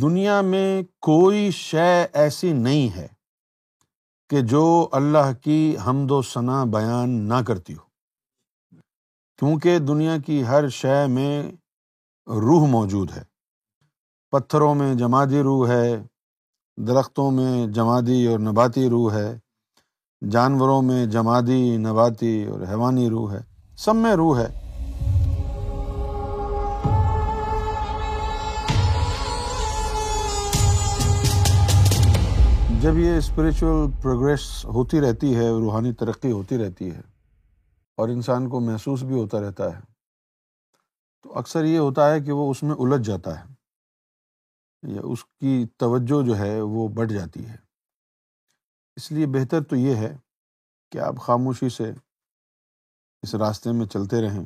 دنیا میں کوئی شے ایسی نہیں ہے کہ جو اللہ کی حمد و ثنا بیان نہ کرتی ہو کیونکہ دنیا کی ہر شے میں روح موجود ہے پتھروں میں جمادی روح ہے درختوں میں جمادی اور نباتی روح ہے جانوروں میں جمادی نباتی اور حیوانی روح ہے سب میں روح ہے جب یہ اسپریچول پروگریس ہوتی رہتی ہے روحانی ترقی ہوتی رہتی ہے اور انسان کو محسوس بھی ہوتا رہتا ہے تو اکثر یہ ہوتا ہے کہ وہ اس میں الجھ جاتا ہے یا اس کی توجہ جو ہے وہ بڑھ جاتی ہے اس لیے بہتر تو یہ ہے کہ آپ خاموشی سے اس راستے میں چلتے رہیں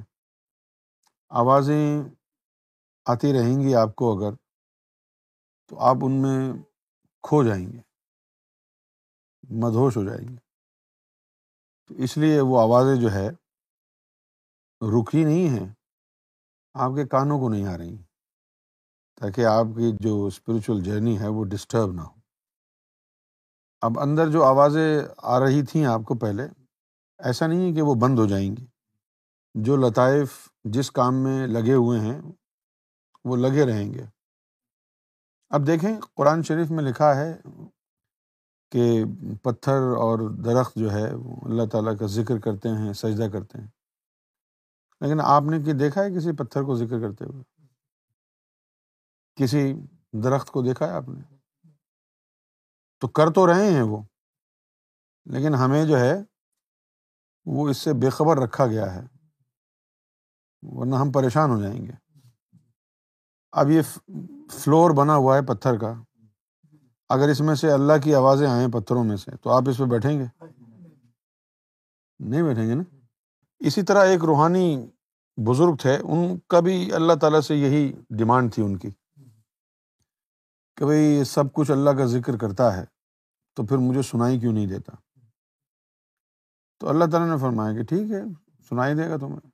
آوازیں آتی رہیں گی آپ کو اگر تو آپ ان میں کھو جائیں گے مدہوش ہو جائیں گے تو اس لیے وہ آوازیں جو ہے رکی نہیں ہیں آپ کے کانوں کو نہیں آ رہی تاکہ آپ کی جو اسپریچل جرنی ہے وہ ڈسٹرب نہ ہو اب اندر جو آوازیں آ رہی تھیں آپ کو پہلے ایسا نہیں ہے کہ وہ بند ہو جائیں گی جو لطائف جس کام میں لگے ہوئے ہیں وہ لگے رہیں گے اب دیکھیں قرآن شریف میں لکھا ہے کہ پتھر اور درخت جو ہے اللہ تعالیٰ کا ذکر کرتے ہیں سجدہ کرتے ہیں لیکن آپ نے کہ دیکھا ہے کسی پتھر کو ذکر کرتے ہوئے کسی درخت کو دیکھا ہے آپ نے تو کر تو رہے ہیں وہ لیکن ہمیں جو ہے وہ اس سے بے خبر رکھا گیا ہے ورنہ ہم پریشان ہو جائیں گے اب یہ فلور بنا ہوا ہے پتھر کا اگر اس میں سے اللہ کی آوازیں آئیں پتھروں میں سے تو آپ اس پہ بیٹھیں گے نہیں بیٹھیں گے نا اسی طرح ایک روحانی بزرگ تھے ان کا بھی اللہ تعالیٰ سے یہی ڈیمانڈ تھی ان کی کہ بھائی سب کچھ اللہ کا ذکر کرتا ہے تو پھر مجھے سنائی کیوں نہیں دیتا تو اللہ تعالیٰ نے فرمایا کہ ٹھیک ہے سنائی دے گا تمہیں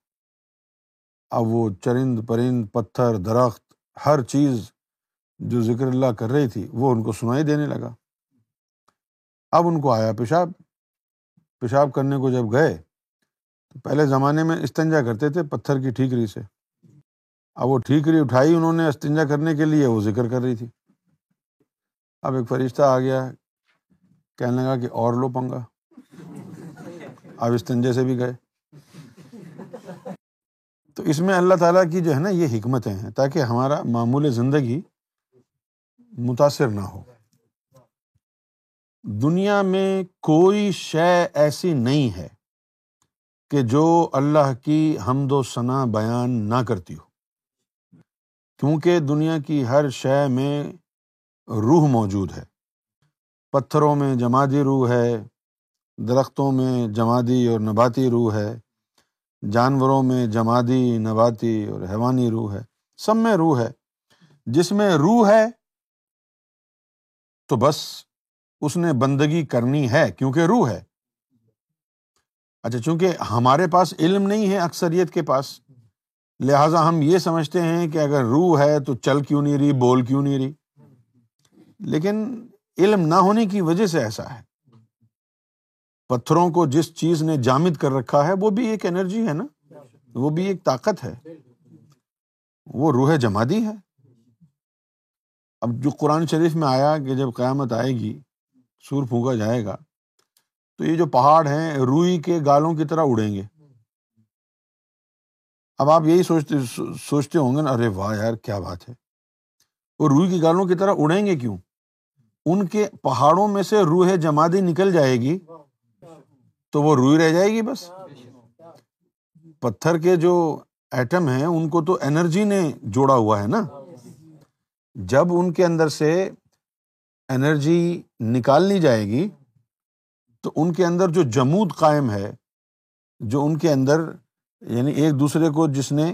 اب وہ چرند پرند پتھر درخت ہر چیز جو ذکر اللہ کر رہی تھی وہ ان کو سنائی دینے لگا اب ان کو آیا پیشاب پیشاب کرنے کو جب گئے تو پہلے زمانے میں استنجا کرتے تھے پتھر کی ٹھیکری سے اب وہ ٹھیکری اٹھائی انہوں نے استنجا کرنے کے لیے وہ ذکر کر رہی تھی اب ایک فرشتہ آ گیا کہنے لگا کہ اور لو پنگا اب استنجے سے بھی گئے تو اس میں اللہ تعالیٰ کی جو ہے نا یہ حکمتیں ہیں تاکہ ہمارا معمول زندگی متاثر نہ ہو دنیا میں کوئی شے ایسی نہیں ہے کہ جو اللہ کی حمد و ثنا بیان نہ کرتی ہو کیونکہ دنیا کی ہر شے میں روح موجود ہے پتھروں میں جمادی روح ہے درختوں میں جمادی اور نباتی روح ہے جانوروں میں جمادی نباتی اور حیوانی روح ہے سب میں روح ہے جس میں روح ہے تو بس اس نے بندگی کرنی ہے کیونکہ روح ہے اچھا چونکہ ہمارے پاس علم نہیں ہے اکثریت کے پاس لہذا ہم یہ سمجھتے ہیں کہ اگر روح ہے تو چل کیوں نہیں رہی بول کیوں نہیں رہی لیکن علم نہ ہونے کی وجہ سے ایسا ہے پتھروں کو جس چیز نے جامد کر رکھا ہے وہ بھی ایک انرجی ہے نا وہ بھی ایک طاقت ہے وہ روح جمادی ہے اب جو قرآن شریف میں آیا کہ جب قیامت آئے گی سور پھونکا جائے گا تو یہ جو پہاڑ ہیں روئی کے گالوں کی طرح اڑیں گے اب آپ یہی سوچتے سوچتے ہوں گے نا ارے واہ یار کیا بات ہے وہ روئی کی گالوں کی طرح اڑیں گے کیوں ان کے پہاڑوں میں سے روح جمادی نکل جائے گی تو وہ روئی رہ جائے گی بس پتھر کے جو ایٹم ہیں ان کو تو انرجی نے جوڑا ہوا ہے نا جب ان کے اندر سے انرجی نکال لی جائے گی تو ان کے اندر جو جمود قائم ہے جو ان کے اندر یعنی ایک دوسرے کو جس نے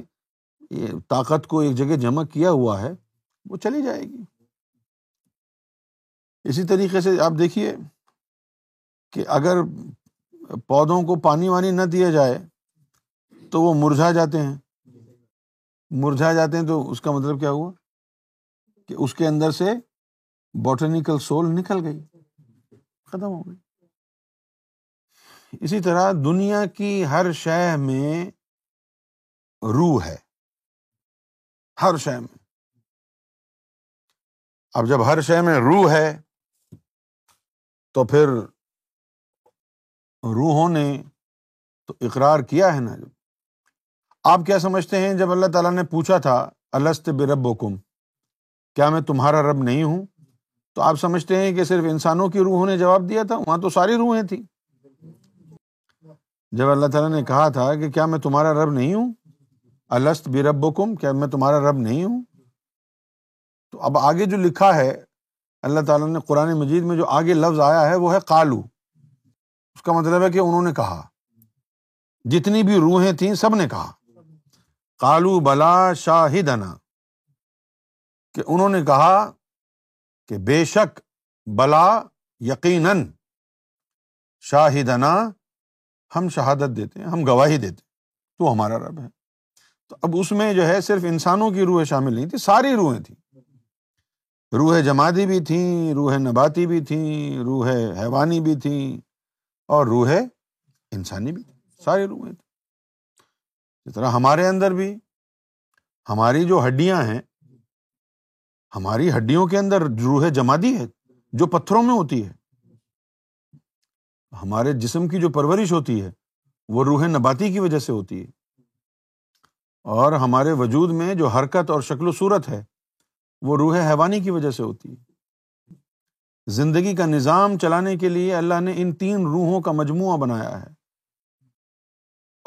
طاقت کو ایک جگہ جمع کیا ہوا ہے وہ چلی جائے گی اسی طریقے سے آپ دیکھیے کہ اگر پودوں کو پانی وانی نہ دیا جائے تو وہ مرجھا جاتے ہیں مرجھا جاتے ہیں تو اس کا مطلب کیا ہوا کہ اس کے اندر سے بوٹنیکل سول نکل گئی ختم ہو گئی اسی طرح دنیا کی ہر شے میں روح ہے ہر شے میں اب جب ہر شہ میں روح ہے تو پھر روحوں نے تو اقرار کیا ہے نا جب آپ کیا سمجھتے ہیں جب اللہ تعالیٰ نے پوچھا تھا السط برب کم کیا میں تمہارا رب نہیں ہوں تو آپ سمجھتے ہیں کہ صرف انسانوں کی روحوں نے جواب دیا تھا وہاں تو ساری روحیں تھیں جب اللہ تعالیٰ نے کہا تھا کہ کیا میں تمہارا رب نہیں ہوں السط بھی رب کیا میں تمہارا رب نہیں ہوں تو اب آگے جو لکھا ہے اللہ تعالیٰ نے قرآن مجید میں جو آگے لفظ آیا ہے وہ ہے کالو اس کا مطلب ہے کہ انہوں نے کہا جتنی بھی روحیں تھیں سب نے کہا کالو بلا شاہدنا کہ انہوں نے کہا کہ بے شک بلا یقیناً شاہدنا ہم شہادت دیتے ہیں ہم گواہی دیتے ہیں تو ہمارا رب ہے تو اب اس میں جو ہے صرف انسانوں کی روحیں شامل نہیں تھیں ساری روحیں تھیں روح جماعتی بھی تھیں روح نباتی بھی تھیں روح حیوانی بھی تھیں اور روح انسانی بھی تھیں ساری روحیں تھیں اس طرح ہمارے اندر بھی ہماری جو ہڈیاں ہیں ہماری ہڈیوں کے اندر روح جما دی ہے جو پتھروں میں ہوتی ہے ہمارے جسم کی جو پرورش ہوتی ہے وہ روح نباتی کی وجہ سے ہوتی ہے اور ہمارے وجود میں جو حرکت اور شکل و صورت ہے وہ روح حیوانی کی وجہ سے ہوتی ہے زندگی کا نظام چلانے کے لیے اللہ نے ان تین روحوں کا مجموعہ بنایا ہے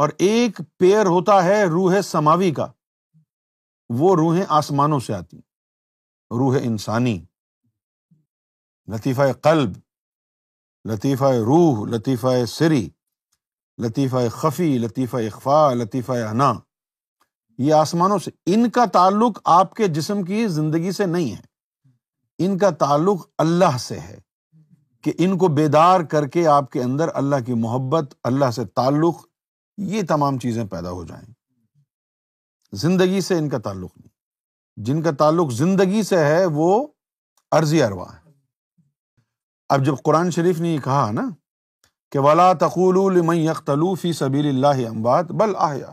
اور ایک پیر ہوتا ہے روح سماوی کا وہ روحیں آسمانوں سے آتی روح انسانی لطیفہ قلب لطیفہ روح لطیفہ سری لطیفہ خفی لطیفہ اخفا لطیفہ انا یہ آسمانوں سے ان کا تعلق آپ کے جسم کی زندگی سے نہیں ہے ان کا تعلق اللہ سے ہے کہ ان کو بیدار کر کے آپ کے اندر اللہ کی محبت اللہ سے تعلق یہ تمام چیزیں پیدا ہو جائیں زندگی سے ان کا تعلق نہیں جن کا تعلق زندگی سے ہے وہ عرضی اروا ہے اب جب قرآن شریف نے یہ کہا نا کہ ولا ولاخولوفی سبیل اللہ اموات بل آیا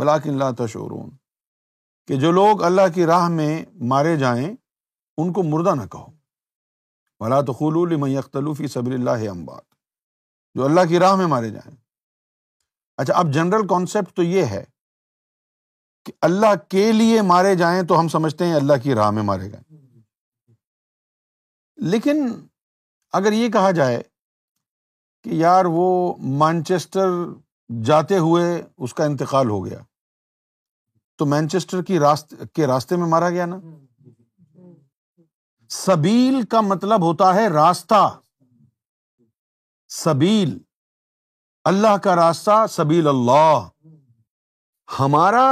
ولاکن اللہ تشورون کہ جو لوگ اللہ کی راہ میں مارے جائیں ان کو مردہ نہ کہو ولا تخلول مئی یختلوفی سبی اللہ اموات جو اللہ کی راہ میں مارے جائیں اچھا اب جنرل کانسیپٹ تو یہ ہے کہ اللہ کے لیے مارے جائیں تو ہم سمجھتے ہیں اللہ کی راہ میں مارے گئے لیکن اگر یہ کہا جائے کہ یار وہ مانچیسٹر جاتے ہوئے اس کا انتقال ہو گیا تو مینچیسٹر کی راست کے راستے میں مارا گیا نا سبیل کا مطلب ہوتا ہے راستہ سبیل اللہ کا راستہ سبیل اللہ ہمارا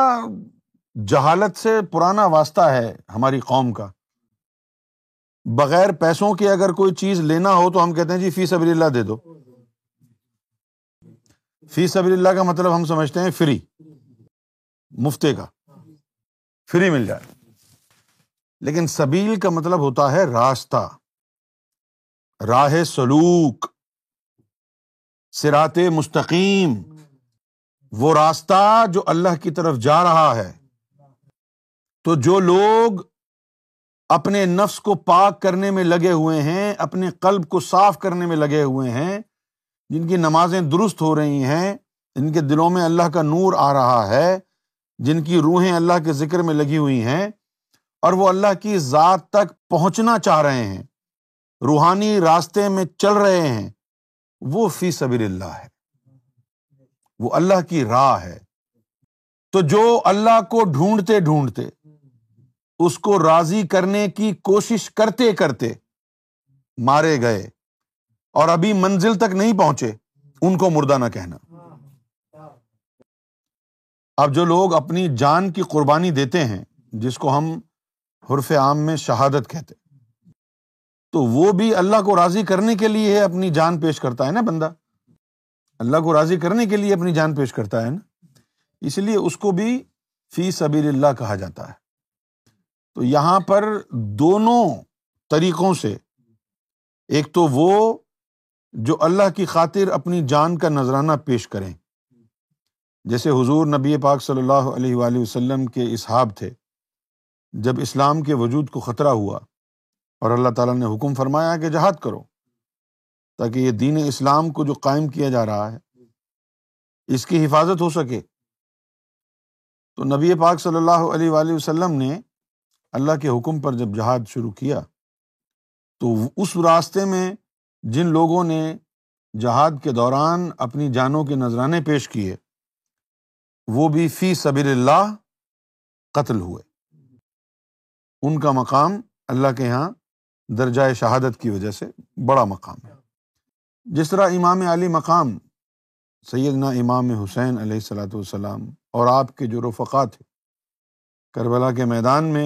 جہالت سے پرانا واسطہ ہے ہماری قوم کا بغیر پیسوں کے اگر کوئی چیز لینا ہو تو ہم کہتے ہیں جی فی سبیل اللہ دے دو فی سبیل اللہ کا مطلب ہم سمجھتے ہیں فری مفتے کا فری مل جائے لیکن سبیل کا مطلب ہوتا ہے راستہ راہ سلوک سرات مستقیم وہ راستہ جو اللہ کی طرف جا رہا ہے تو جو لوگ اپنے نفس کو پاک کرنے میں لگے ہوئے ہیں اپنے قلب کو صاف کرنے میں لگے ہوئے ہیں جن کی نمازیں درست ہو رہی ہیں ان کے دلوں میں اللہ کا نور آ رہا ہے جن کی روحیں اللہ کے ذکر میں لگی ہوئی ہیں اور وہ اللہ کی ذات تک پہنچنا چاہ رہے ہیں روحانی راستے میں چل رہے ہیں وہ فی صبر اللہ ہے وہ اللہ کی راہ ہے تو جو اللہ کو ڈھونڈتے ڈھونڈتے اس کو راضی کرنے کی کوشش کرتے کرتے مارے گئے اور ابھی منزل تک نہیں پہنچے ان کو مردہ نہ کہنا اب جو لوگ اپنی جان کی قربانی دیتے ہیں جس کو ہم حرف عام میں شہادت کہتے تو وہ بھی اللہ کو راضی کرنے کے لیے اپنی جان پیش کرتا ہے نا بندہ اللہ کو راضی کرنے کے لیے اپنی جان پیش کرتا ہے نا اس لیے اس کو بھی فی سبیل اللہ کہا جاتا ہے تو یہاں پر دونوں طریقوں سے ایک تو وہ جو اللہ کی خاطر اپنی جان کا نذرانہ پیش کریں جیسے حضور نبی پاک صلی اللہ علیہ وََ و سلم کے اصحاب تھے جب اسلام کے وجود کو خطرہ ہوا اور اللہ تعالیٰ نے حکم فرمایا کہ جہاد کرو تاکہ یہ دین اسلام کو جو قائم کیا جا رہا ہے اس کی حفاظت ہو سکے تو نبی پاک صلی اللہ علیہ وآلہ وسلم نے اللہ کے حکم پر جب جہاد شروع کیا تو اس راستے میں جن لوگوں نے جہاد کے دوران اپنی جانوں کے نذرانے پیش کیے وہ بھی فی صبر اللہ قتل ہوئے ان کا مقام اللہ کے یہاں درجۂ شہادت کی وجہ سے بڑا مقام ہے جس طرح امام علی مقام سید امام حسین علیہ السلاۃ والسلام اور آپ کے جو رفقا تھے کربلا کے میدان میں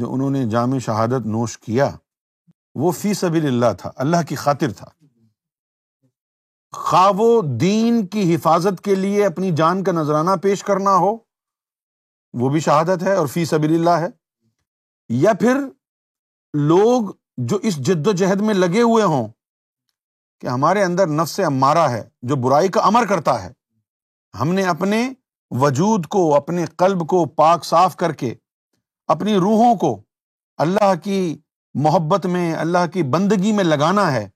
جو انہوں نے جامع شہادت نوش کیا وہ فی سبیل اللہ تھا اللہ کی خاطر تھا خواہ و دین کی حفاظت کے لیے اپنی جان کا نذرانہ پیش کرنا ہو وہ بھی شہادت ہے اور فی سبیل اللہ ہے یا پھر لوگ جو اس جد و جہد میں لگے ہوئے ہوں کہ ہمارے اندر نفس مارا ہے جو برائی کا امر کرتا ہے ہم نے اپنے وجود کو اپنے قلب کو پاک صاف کر کے اپنی روحوں کو اللہ کی محبت میں اللہ کی بندگی میں لگانا ہے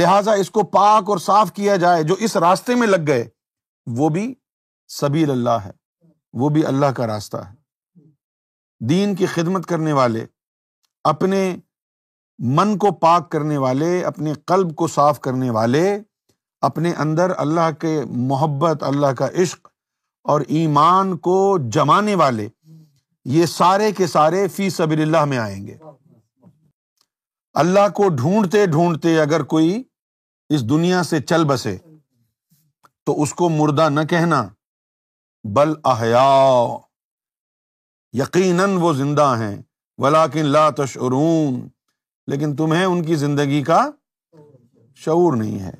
لہٰذا اس کو پاک اور صاف کیا جائے جو اس راستے میں لگ گئے وہ بھی سبیل اللہ ہے وہ بھی اللہ کا راستہ ہے دین کی خدمت کرنے والے اپنے من کو پاک کرنے والے اپنے قلب کو صاف کرنے والے اپنے اندر اللہ کے محبت اللہ کا عشق اور ایمان کو جمانے والے یہ سارے کے سارے فی صبر اللہ میں آئیں گے اللہ کو ڈھونڈتے ڈھونڈتے اگر کوئی اس دنیا سے چل بسے تو اس کو مردہ نہ کہنا بل احیا یقیناً وہ زندہ ہیں ولاکن لا تشعرون لیکن تمہیں ان کی زندگی کا شعور نہیں ہے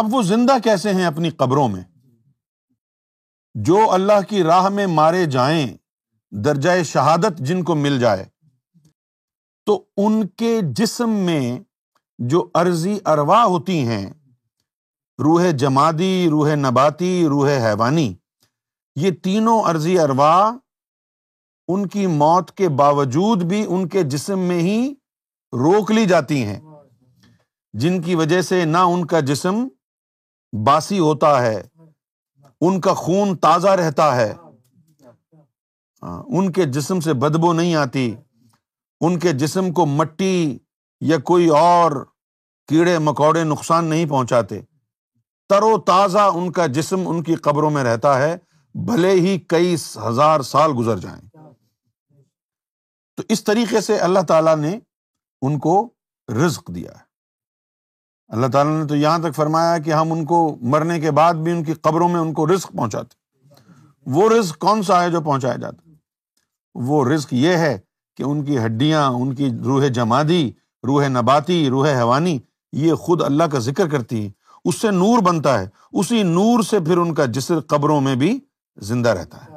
اب وہ زندہ کیسے ہیں اپنی قبروں میں جو اللہ کی راہ میں مارے جائیں درجۂ شہادت جن کو مل جائے تو ان کے جسم میں جو عرضی اروا ہوتی ہیں روح جمادی روح نباتی روح حیوانی یہ تینوں عرضی اروا ان کی موت کے باوجود بھی ان کے جسم میں ہی روک لی جاتی ہیں جن کی وجہ سے نہ ان کا جسم باسی ہوتا ہے ان کا خون تازہ رہتا ہے ہاں، ان کے جسم سے بدبو نہیں آتی ان کے جسم کو مٹی یا کوئی اور کیڑے مکوڑے نقصان نہیں پہنچاتے تر و تازہ ان کا جسم ان کی قبروں میں رہتا ہے بھلے ہی کئی ہزار سال گزر جائیں تو اس طریقے سے اللہ تعالیٰ نے ان کو رزق دیا ہے اللہ تعالیٰ نے تو یہاں تک فرمایا کہ ہم ان کو مرنے کے بعد بھی ان کی قبروں میں ان کو رزق پہنچاتے وہ رزق کون سا ہے جو پہنچایا جاتا ہے وہ رزق یہ ہے کہ ان کی ہڈیاں ان کی روح جمادی روح نباتی روح حیوانی یہ خود اللہ کا ذکر کرتی ہے اس سے نور بنتا ہے اسی نور سے پھر ان کا جسر قبروں میں بھی زندہ رہتا ہے